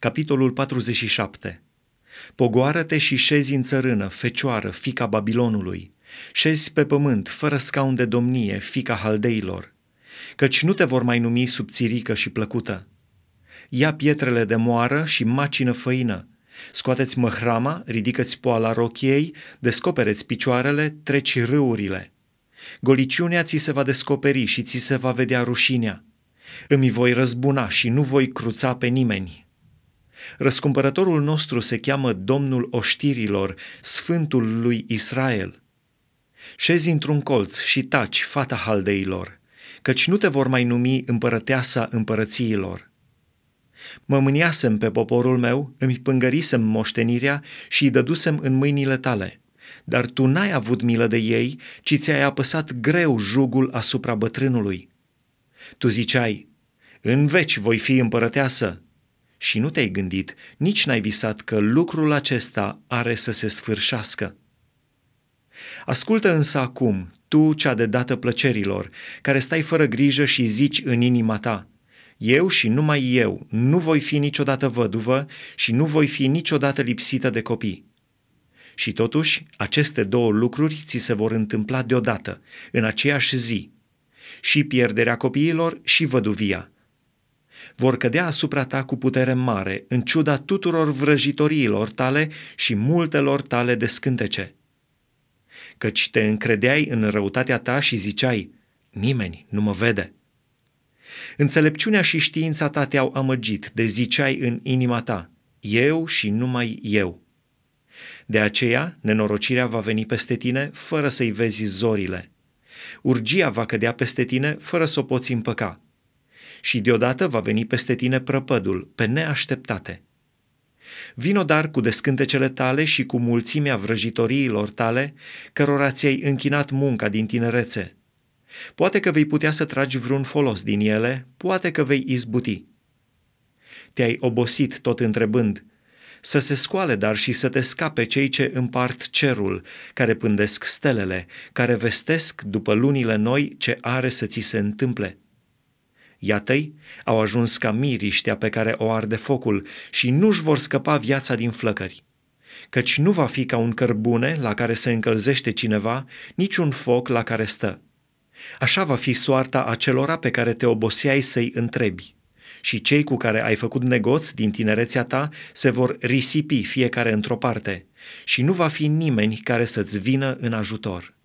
Capitolul 47 Pogoară-te și șezi în țărână, fecioară, fica Babilonului. Șezi pe pământ, fără scaun de domnie, fica haldeilor. Căci nu te vor mai numi subțirică și plăcută. Ia pietrele de moară și macină făină. Scoateți măhrama, ridică-ți poala rochiei, descopereți picioarele, treci râurile. Goliciunea ți se va descoperi și ți se va vedea rușinea. Îmi voi răzbuna și nu voi cruța pe nimeni. Răscumpărătorul nostru se cheamă Domnul oștirilor, Sfântul lui Israel. Șezi într-un colț și taci, fata haldeilor, căci nu te vor mai numi împărăteasa împărățiilor. Mă mâniasem pe poporul meu, îmi pângărisem moștenirea și îi dădusem în mâinile tale. Dar tu n-ai avut milă de ei, ci ți-ai apăsat greu jugul asupra bătrânului. Tu ziceai, în veci voi fi împărăteasă, și nu te-ai gândit, nici n-ai visat că lucrul acesta are să se sfârșească. Ascultă însă acum, tu cea de dată plăcerilor, care stai fără grijă și zici în inima ta, eu și numai eu nu voi fi niciodată văduvă și nu voi fi niciodată lipsită de copii. Și totuși, aceste două lucruri ți se vor întâmpla deodată, în aceeași zi, și pierderea copiilor și văduvia, vor cădea asupra ta cu putere mare, în ciuda tuturor vrăjitoriilor tale și multelor tale de scântece. Căci te încredeai în răutatea ta și ziceai, nimeni nu mă vede. Înțelepciunea și știința ta te-au amăgit, de ziceai în inima ta, eu și numai eu. De aceea, nenorocirea va veni peste tine fără să-i vezi zorile. Urgia va cădea peste tine fără să o poți împăca și deodată va veni peste tine prăpădul, pe neașteptate. Vino dar cu descântecele tale și cu mulțimea vrăjitoriilor tale, cărora ți-ai închinat munca din tinerețe. Poate că vei putea să tragi vreun folos din ele, poate că vei izbuti. Te-ai obosit tot întrebând, să se scoale dar și să te scape cei ce împart cerul, care pândesc stelele, care vestesc după lunile noi ce are să ți se întâmple. Iată-i, au ajuns ca miriștea pe care o arde focul și nu-și vor scăpa viața din flăcări. Căci nu va fi ca un cărbune la care se încălzește cineva, nici un foc la care stă. Așa va fi soarta acelora pe care te oboseai să-i întrebi. Și cei cu care ai făcut negoți din tinerețea ta se vor risipi fiecare într-o parte și nu va fi nimeni care să-ți vină în ajutor.